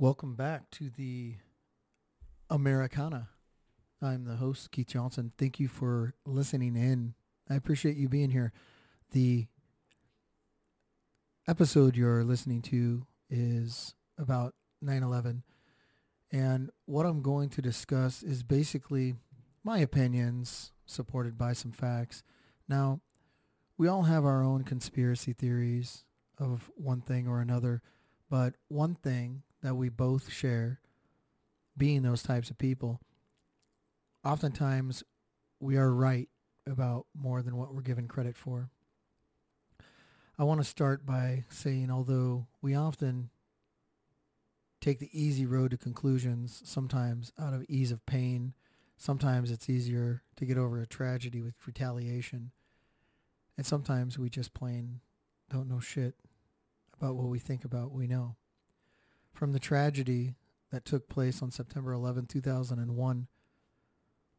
Welcome back to the Americana. I'm the host, Keith Johnson. Thank you for listening in. I appreciate you being here. The episode you're listening to is about 9-11. And what I'm going to discuss is basically my opinions supported by some facts. Now, we all have our own conspiracy theories of one thing or another, but one thing that we both share, being those types of people, oftentimes we are right about more than what we're given credit for. I want to start by saying, although we often take the easy road to conclusions, sometimes out of ease of pain, sometimes it's easier to get over a tragedy with retaliation, and sometimes we just plain don't know shit about what we think about we know from the tragedy that took place on September 11, 2001.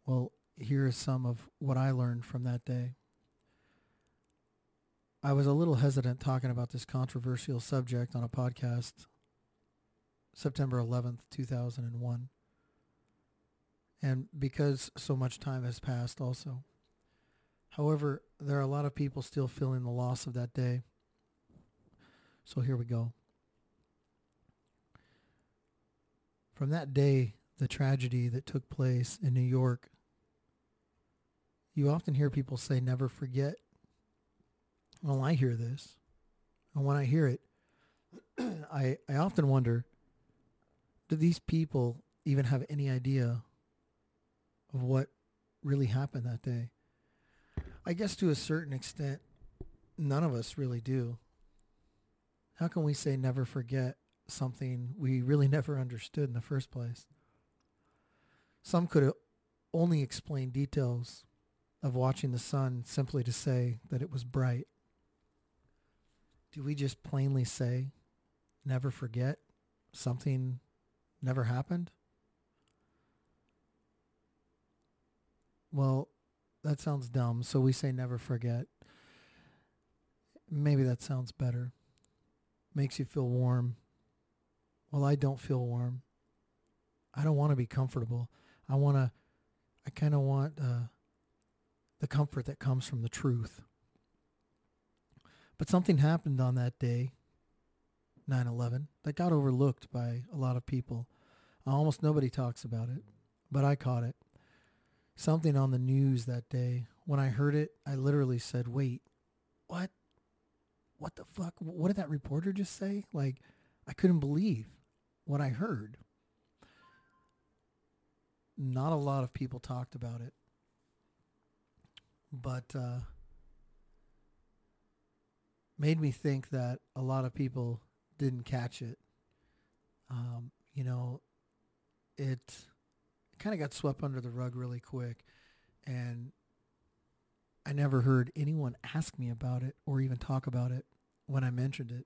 Well, here is some of what I learned from that day. I was a little hesitant talking about this controversial subject on a podcast September 11th, 2001. And because so much time has passed also. However, there are a lot of people still feeling the loss of that day. So here we go. From that day, the tragedy that took place in New York, you often hear people say, never forget. Well, I hear this. And when I hear it, I, I often wonder, do these people even have any idea of what really happened that day? I guess to a certain extent, none of us really do. How can we say never forget something we really never understood in the first place. Some could only explain details of watching the sun simply to say that it was bright. Do we just plainly say, never forget, something never happened? Well, that sounds dumb, so we say never forget. Maybe that sounds better. Makes you feel warm, well, I don't feel warm. I don't want to be comfortable. I want to, I kind of want uh, the comfort that comes from the truth. But something happened on that day, 9-11, that got overlooked by a lot of people. Almost nobody talks about it, but I caught it. Something on the news that day. When I heard it, I literally said, wait, what? What the fuck? What did that reporter just say? Like, I couldn't believe what I heard. Not a lot of people talked about it, but uh, made me think that a lot of people didn't catch it. Um, you know, it kind of got swept under the rug really quick, and I never heard anyone ask me about it or even talk about it when I mentioned it.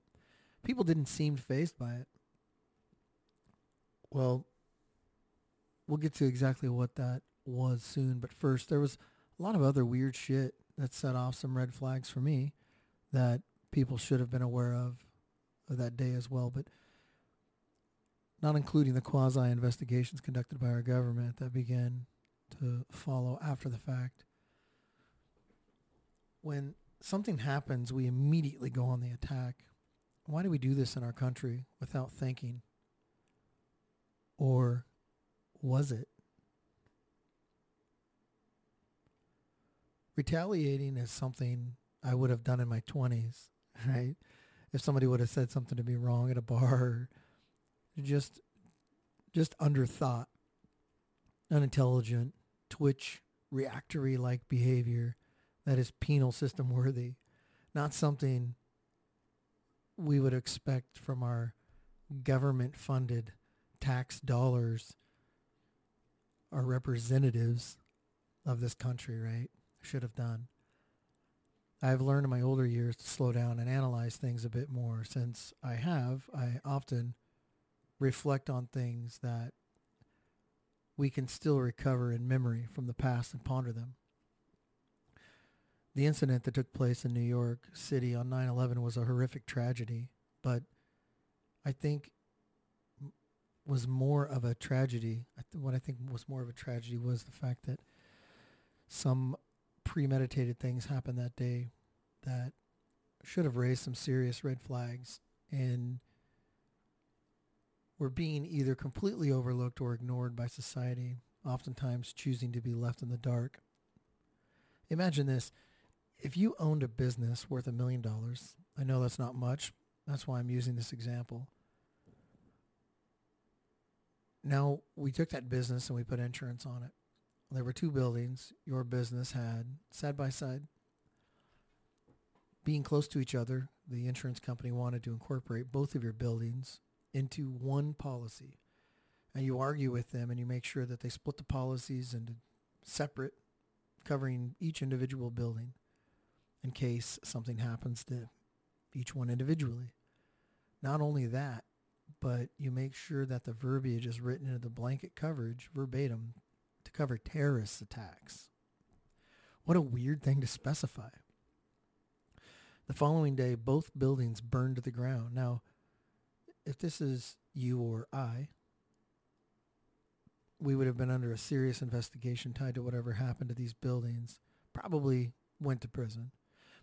People didn't seem phased by it. Well, we'll get to exactly what that was soon. But first, there was a lot of other weird shit that set off some red flags for me that people should have been aware of, of that day as well. But not including the quasi investigations conducted by our government that began to follow after the fact. When something happens, we immediately go on the attack. Why do we do this in our country without thinking? Or was it? Retaliating is something I would have done in my 20s, right? If somebody would have said something to me wrong at a bar, just just underthought, unintelligent, twitch, reactory like behavior that is penal system worthy, not something we would expect from our government funded tax dollars are representatives of this country, right? Should have done. I've learned in my older years to slow down and analyze things a bit more. Since I have, I often reflect on things that we can still recover in memory from the past and ponder them. The incident that took place in New York City on 9-11 was a horrific tragedy, but I think was more of a tragedy, what I think was more of a tragedy was the fact that some premeditated things happened that day that should have raised some serious red flags and were being either completely overlooked or ignored by society, oftentimes choosing to be left in the dark. Imagine this. If you owned a business worth a million dollars, I know that's not much. That's why I'm using this example. Now, we took that business and we put insurance on it. There were two buildings your business had side by side. Being close to each other, the insurance company wanted to incorporate both of your buildings into one policy. And you argue with them and you make sure that they split the policies into separate, covering each individual building in case something happens to each one individually. Not only that, but you make sure that the verbiage is written into the blanket coverage verbatim to cover terrorist attacks. What a weird thing to specify. The following day, both buildings burned to the ground. Now, if this is you or I, we would have been under a serious investigation tied to whatever happened to these buildings, probably went to prison.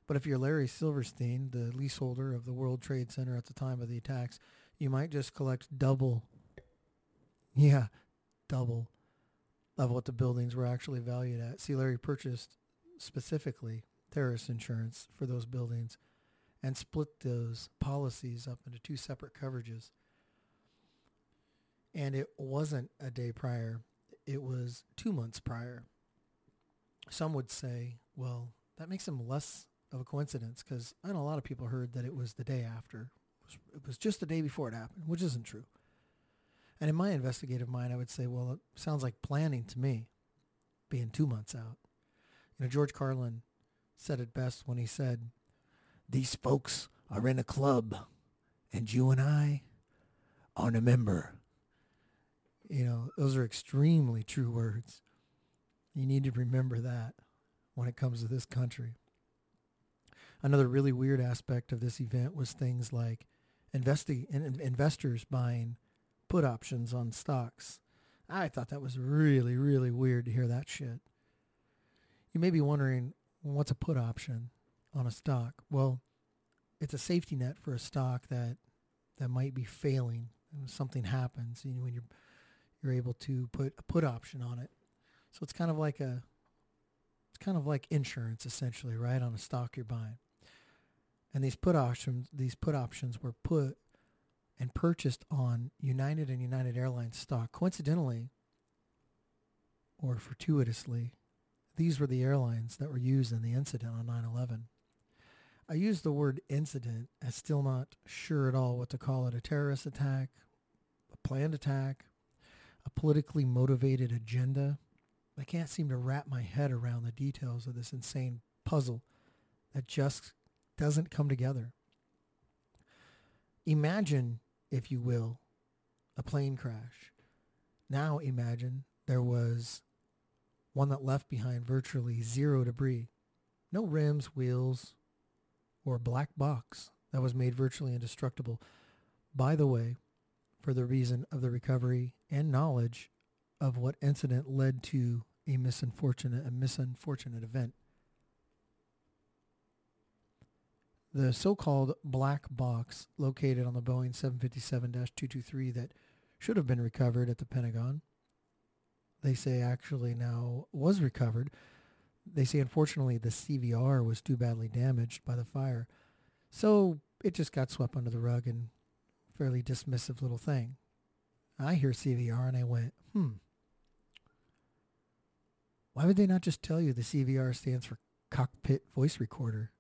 But if you're Larry Silverstein, the leaseholder of the World Trade Center at the time of the attacks, you might just collect double, yeah, double of what the buildings were actually valued at. See, Larry purchased specifically terrorist insurance for those buildings and split those policies up into two separate coverages. And it wasn't a day prior, it was two months prior. Some would say, well, that makes them less of a coincidence because I know a lot of people heard that it was the day after. It was, just the day before it happened, which isn't true. And in my investigative mind, I would say, well, it sounds like planning to me, being two months out. You know, George Carlin said it best when he said, these folks are in a club and you and I aren't a member. You know, those are extremely true words. You need to remember that when it comes to this country. Another really weird aspect of this event was things like investi- investors buying put options on stocks. I thought that was really, really weird to hear that shit. You may be wondering, what's a put option on a stock? Well, it's a safety net for a stock that that might be failing. When something happens, you know, when you're you're able to put a put option on it. So it's kind of like a it's kind of like insurance essentially, right, on a stock you're buying. And these put options, these put options were put and purchased on United and United Airlines stock. Coincidentally, or fortuitously, these were the airlines that were used in the incident on 9/11. I use the word incident as still not sure at all what to call it. A terrorist attack, a planned attack, a politically motivated agenda. I can't seem to wrap my head around the details of this insane puzzle that just doesn't come together. Imagine, if you will, a plane crash. Now imagine there was one that left behind virtually zero debris. No rims, wheels, or black box that was made virtually indestructible. By the way, for the reason of the recovery and knowledge of what incident led to a misunfortunate, a misunfortunate event. The so-called black box located on the Boeing 757-223 that should have been recovered at the Pentagon, they say actually now was recovered. They say unfortunately the CVR was too badly damaged by the fire. So it just got swept under the rug and fairly dismissive little thing. I hear CVR and I went, hmm. Why would they not just tell you the CVR stands for cockpit voice recorder?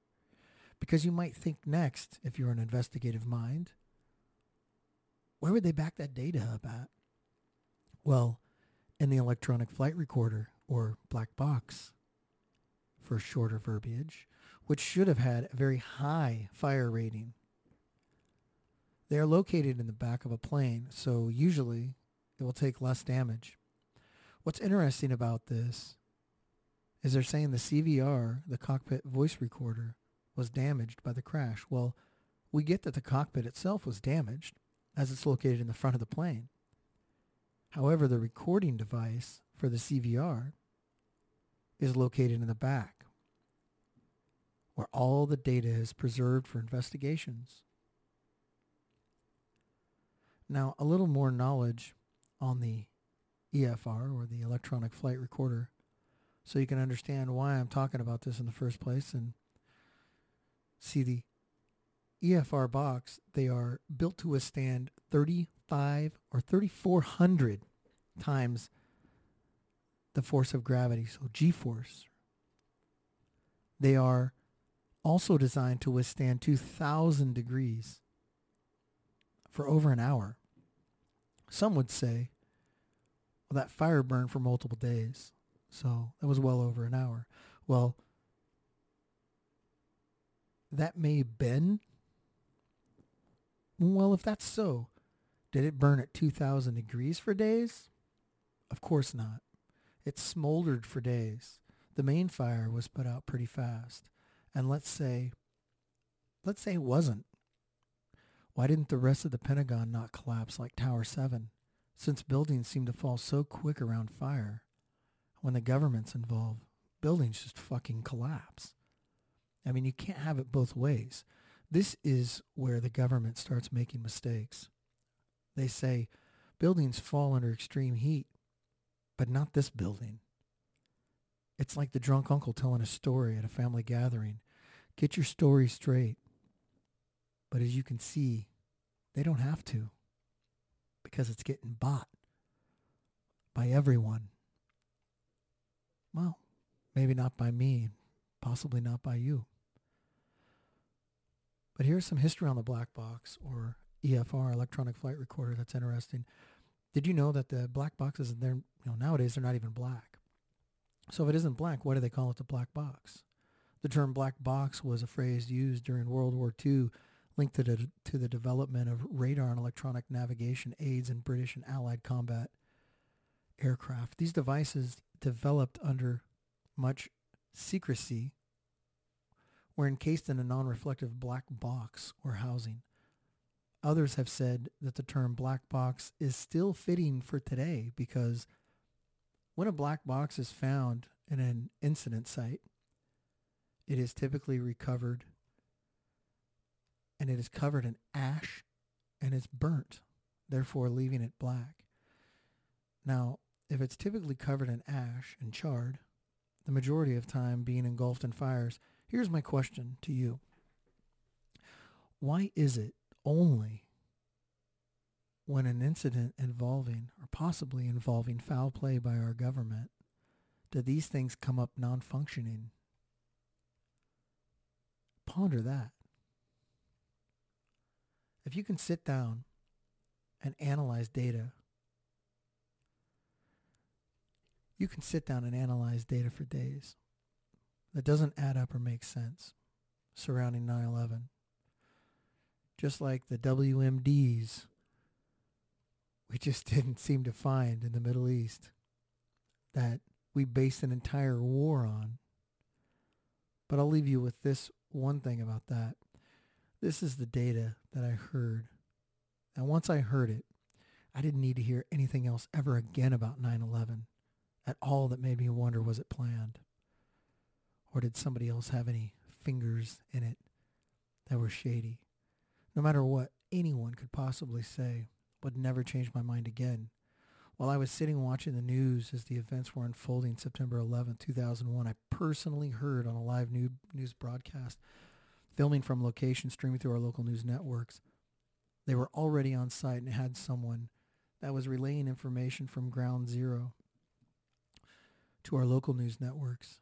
Because you might think next, if you're an investigative mind, where would they back that data up at? Well, in the electronic flight recorder, or black box, for shorter verbiage, which should have had a very high fire rating. They are located in the back of a plane, so usually it will take less damage. What's interesting about this is they're saying the CVR, the cockpit voice recorder, was damaged by the crash. Well, we get that the cockpit itself was damaged as it's located in the front of the plane. However, the recording device for the CVR is located in the back, where all the data is preserved for investigations. Now, a little more knowledge on the EFR or the electronic flight recorder so you can understand why I'm talking about this in the first place and see the EFR box, they are built to withstand 35 or 3400 times the force of gravity, so g-force. They are also designed to withstand 2000 degrees for over an hour. Some would say, well, that fire burned for multiple days. So that was well over an hour. Well, that may have been. Well, if that's so, did it burn at 2,000 degrees for days? Of course not. It smoldered for days. The main fire was put out pretty fast. And let's say, let's say it wasn't. Why didn't the rest of the Pentagon not collapse like Tower 7? Since buildings seem to fall so quick around fire when the government's involved, buildings just fucking collapse. I mean, you can't have it both ways. This is where the government starts making mistakes. They say buildings fall under extreme heat, but not this building. It's like the drunk uncle telling a story at a family gathering. Get your story straight. But as you can see, they don't have to because it's getting bought by everyone. Well, maybe not by me, possibly not by you. But here's some history on the black box or EFR, electronic flight recorder. That's interesting. Did you know that the black boxes, they're, you know, nowadays they're not even black. So if it isn't black, why do they call it the black box? The term black box was a phrase used during World War II linked to the, to the development of radar and electronic navigation aids in British and Allied combat aircraft. These devices developed under much secrecy were encased in a non-reflective black box or housing. Others have said that the term black box is still fitting for today because when a black box is found in an incident site, it is typically recovered and it is covered in ash and it's burnt, therefore leaving it black. Now, if it's typically covered in ash and charred, the majority of time being engulfed in fires, here's my question to you. Why is it only when an incident involving or possibly involving foul play by our government do these things come up non-functioning? Ponder that. If you can sit down and analyze data you can sit down and analyze data for days that doesn't add up or make sense surrounding 9-11. Just like the WMDs we just didn't seem to find in the Middle East that we based an entire war on. But I'll leave you with this one thing about that. This is the data that I heard. And once I heard it, I didn't need to hear anything else ever again about 9-11 at all that made me wonder was it planned? Or did somebody else have any fingers in it that were shady? No matter what anyone could possibly say would never change my mind again. While I was sitting watching the news as the events were unfolding September 11, 2001, I personally heard on a live news broadcast, filming from location streaming through our local news networks. They were already on site and had someone that was relaying information from ground zero to our local news networks.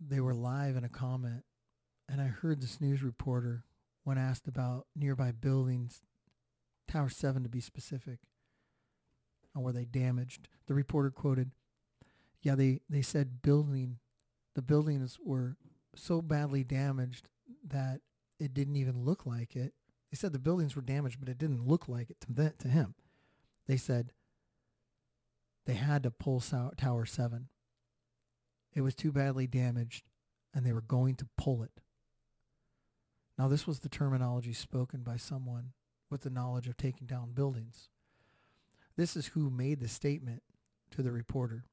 They were live in a comment, and I heard this news reporter, when asked about nearby buildings, Tower 7 to be specific, and were they damaged, the reporter quoted, yeah, they, they said building, the buildings were so badly damaged that it didn't even look like it. They said the buildings were damaged, but it didn't look like it to, the, to him. They said they had to pull Tower 7. It was too badly damaged, and they were going to pull it. Now, this was the terminology spoken by someone with the knowledge of taking down buildings. This is who made the statement to the reporter.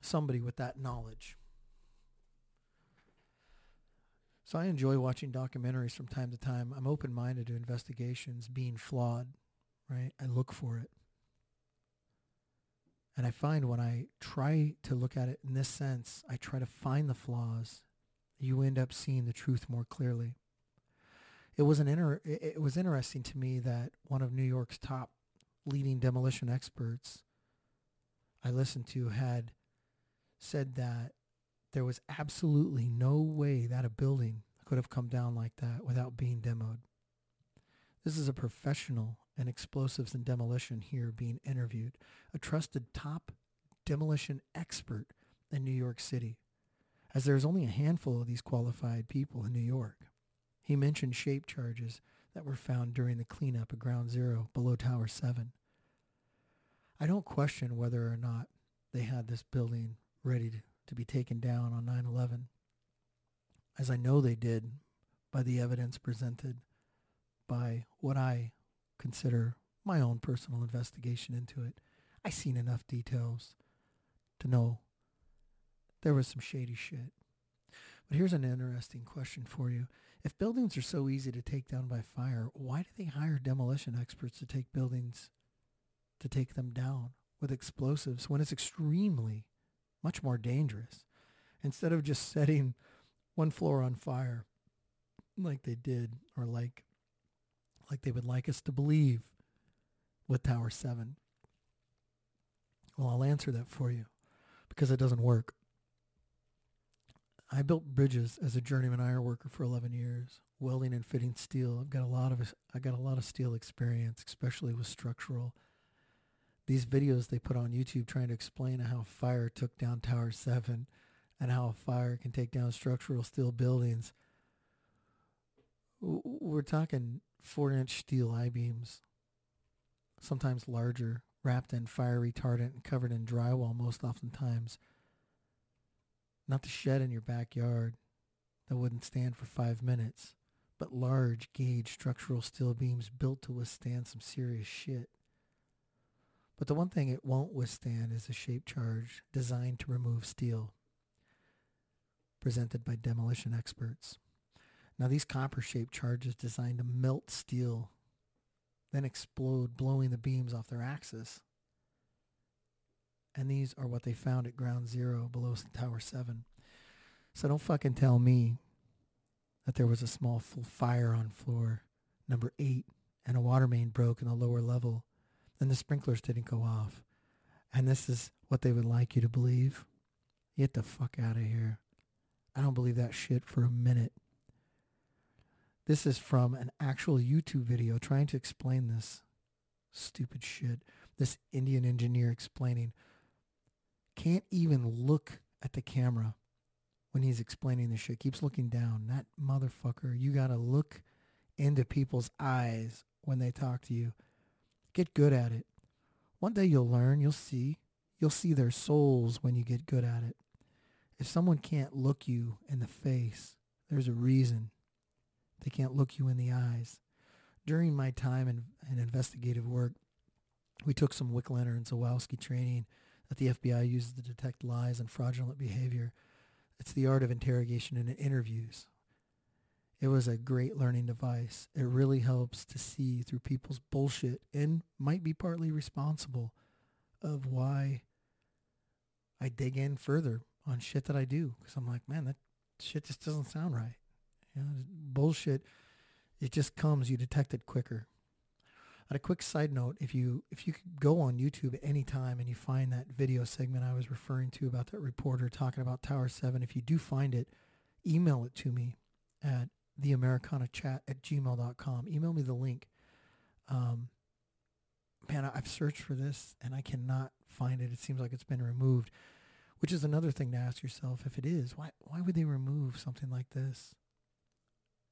Somebody with that knowledge. So I enjoy watching documentaries from time to time. I'm open-minded to investigations being flawed, right? I look for it. And I find when I try to look at it in this sense, I try to find the flaws, you end up seeing the truth more clearly. It was an inter- it was interesting to me that one of New York's top leading demolition experts I listened to had said that there was absolutely no way that a building could have come down like that without being demoed. This is a professional in explosives and demolition here being interviewed, a trusted top demolition expert in New York City, as there is only a handful of these qualified people in New York. He mentioned shape charges that were found during the cleanup at Ground Zero below Tower 7. I don't question whether or not they had this building ready to, to be taken down on 9-11, as I know they did by the evidence presented by what I consider my own personal investigation into it. I seen enough details to know there was some shady shit. But here's an interesting question for you. If buildings are so easy to take down by fire, why do they hire demolition experts to take buildings to take them down with explosives when it's extremely much more dangerous? Instead of just setting one floor on fire like they did or like like they would like us to believe with Tower 7? Well, I'll answer that for you because it doesn't work. I built bridges as a journeyman iron worker for 11 years, welding and fitting steel. I've got a lot of I got a lot of steel experience, especially with structural. These videos they put on YouTube trying to explain how fire took down Tower 7 and how a fire can take down structural steel buildings. We're talking four inch steel I-beams, sometimes larger, wrapped in fire retardant and covered in drywall most oftentimes. Not the shed in your backyard that wouldn't stand for five minutes, but large gauge structural steel beams built to withstand some serious shit. But the one thing it won't withstand is a shape charge designed to remove steel, presented by demolition experts. Now these copper-shaped charges designed to melt steel, then explode, blowing the beams off their axis. And these are what they found at ground zero below Tower 7. So don't fucking tell me that there was a small fire on floor number 8 and a water main broke in the lower level and the sprinklers didn't go off. And this is what they would like you to believe. Get the fuck out of here. I don't believe that shit for a minute. This is from an actual YouTube video trying to explain this stupid shit. This Indian engineer explaining can't even look at the camera when he's explaining this shit. Keeps looking down. That motherfucker, you got to look into people's eyes when they talk to you. Get good at it. One day you'll learn, you'll see. You'll see their souls when you get good at it. If someone can't look you in the face, there's a reason. They can't look you in the eyes. During my time in, in investigative work, we took some Wicklander and Zulawski training that the FBI uses to detect lies and fraudulent behavior. It's the art of interrogation and interviews. It was a great learning device. It really helps to see through people's bullshit and might be partly responsible of why I dig in further on shit that I do. Because I'm like, man, that shit just doesn't sound right. You know, bullshit, it just comes. You detect it quicker. On a quick side note, if you if you could go on YouTube any time and you find that video segment I was referring to about that reporter talking about Tower 7, if you do find it, email it to me at theamericanachat at gmail.com. Email me the link. Um, man, I've searched for this and I cannot find it. It seems like it's been removed, which is another thing to ask yourself. If it is, why, why would they remove something like this?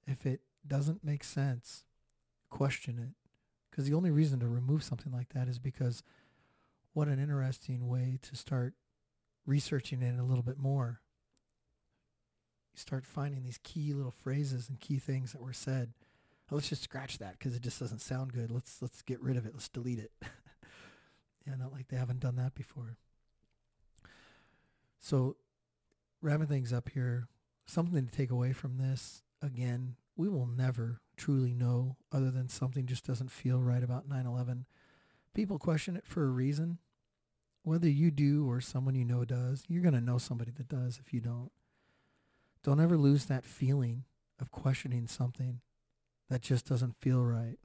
If it doesn't make sense, question it. Because the only reason to remove something like that is because what an interesting way to start researching it a little bit more. You start finding these key little phrases and key things that were said. oh, let's just scratch that because it just doesn't sound good. Let's let's get rid of it. Let's delete it. yeah, not like they haven't done that before. So, wrapping things up here, something to take away from this. Again, we will never truly know other than something just doesn't feel right about 9/11. People question it for a reason. Whether you do or someone you know does, you're going to know somebody that does if you don't. Don't ever lose that feeling of questioning something that just doesn't feel right,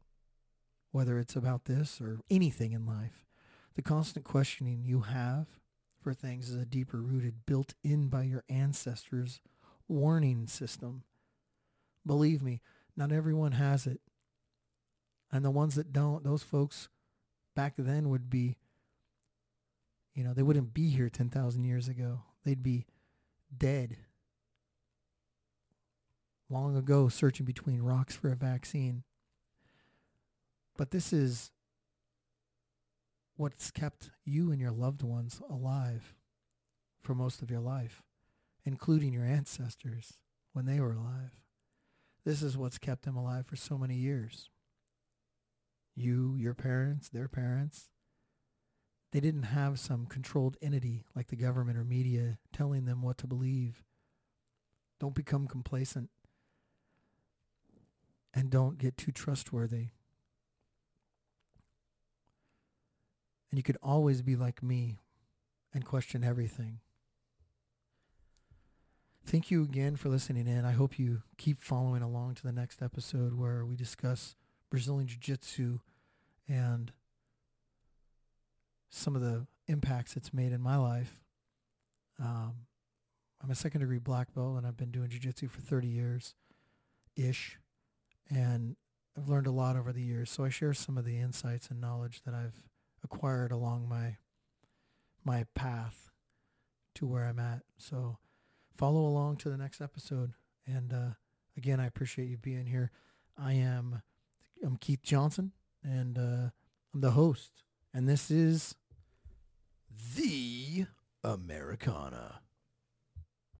whether it's about this or anything in life. The constant questioning you have for things is a deeper rooted, built in by your ancestors' warning system. Believe me, not everyone has it. And the ones that don't, those folks back then would be, you know, they wouldn't be here 10,000 years ago. They'd be dead long ago searching between rocks for a vaccine. But this is what's kept you and your loved ones alive for most of your life, including your ancestors when they were alive. This is what's kept them alive for so many years. You, your parents, their parents, they didn't have some controlled entity like the government or media telling them what to believe. Don't become complacent and don't get too trustworthy. And you could always be like me and question everything. Thank you again for listening in. I hope you keep following along to the next episode where we discuss Brazilian Jiu Jitsu and some of the impacts it's made in my life. Um, I'm a second degree black belt and I've been doing Jiu Jitsu for 30 years ish and I've learned a lot over the years. So I share some of the insights and knowledge that I've acquired along my my path to where I'm at. So follow along to the next episode. And uh, again, I appreciate you being here. I am I'm Keith Johnson, and uh, I'm the host. And this is the Americana.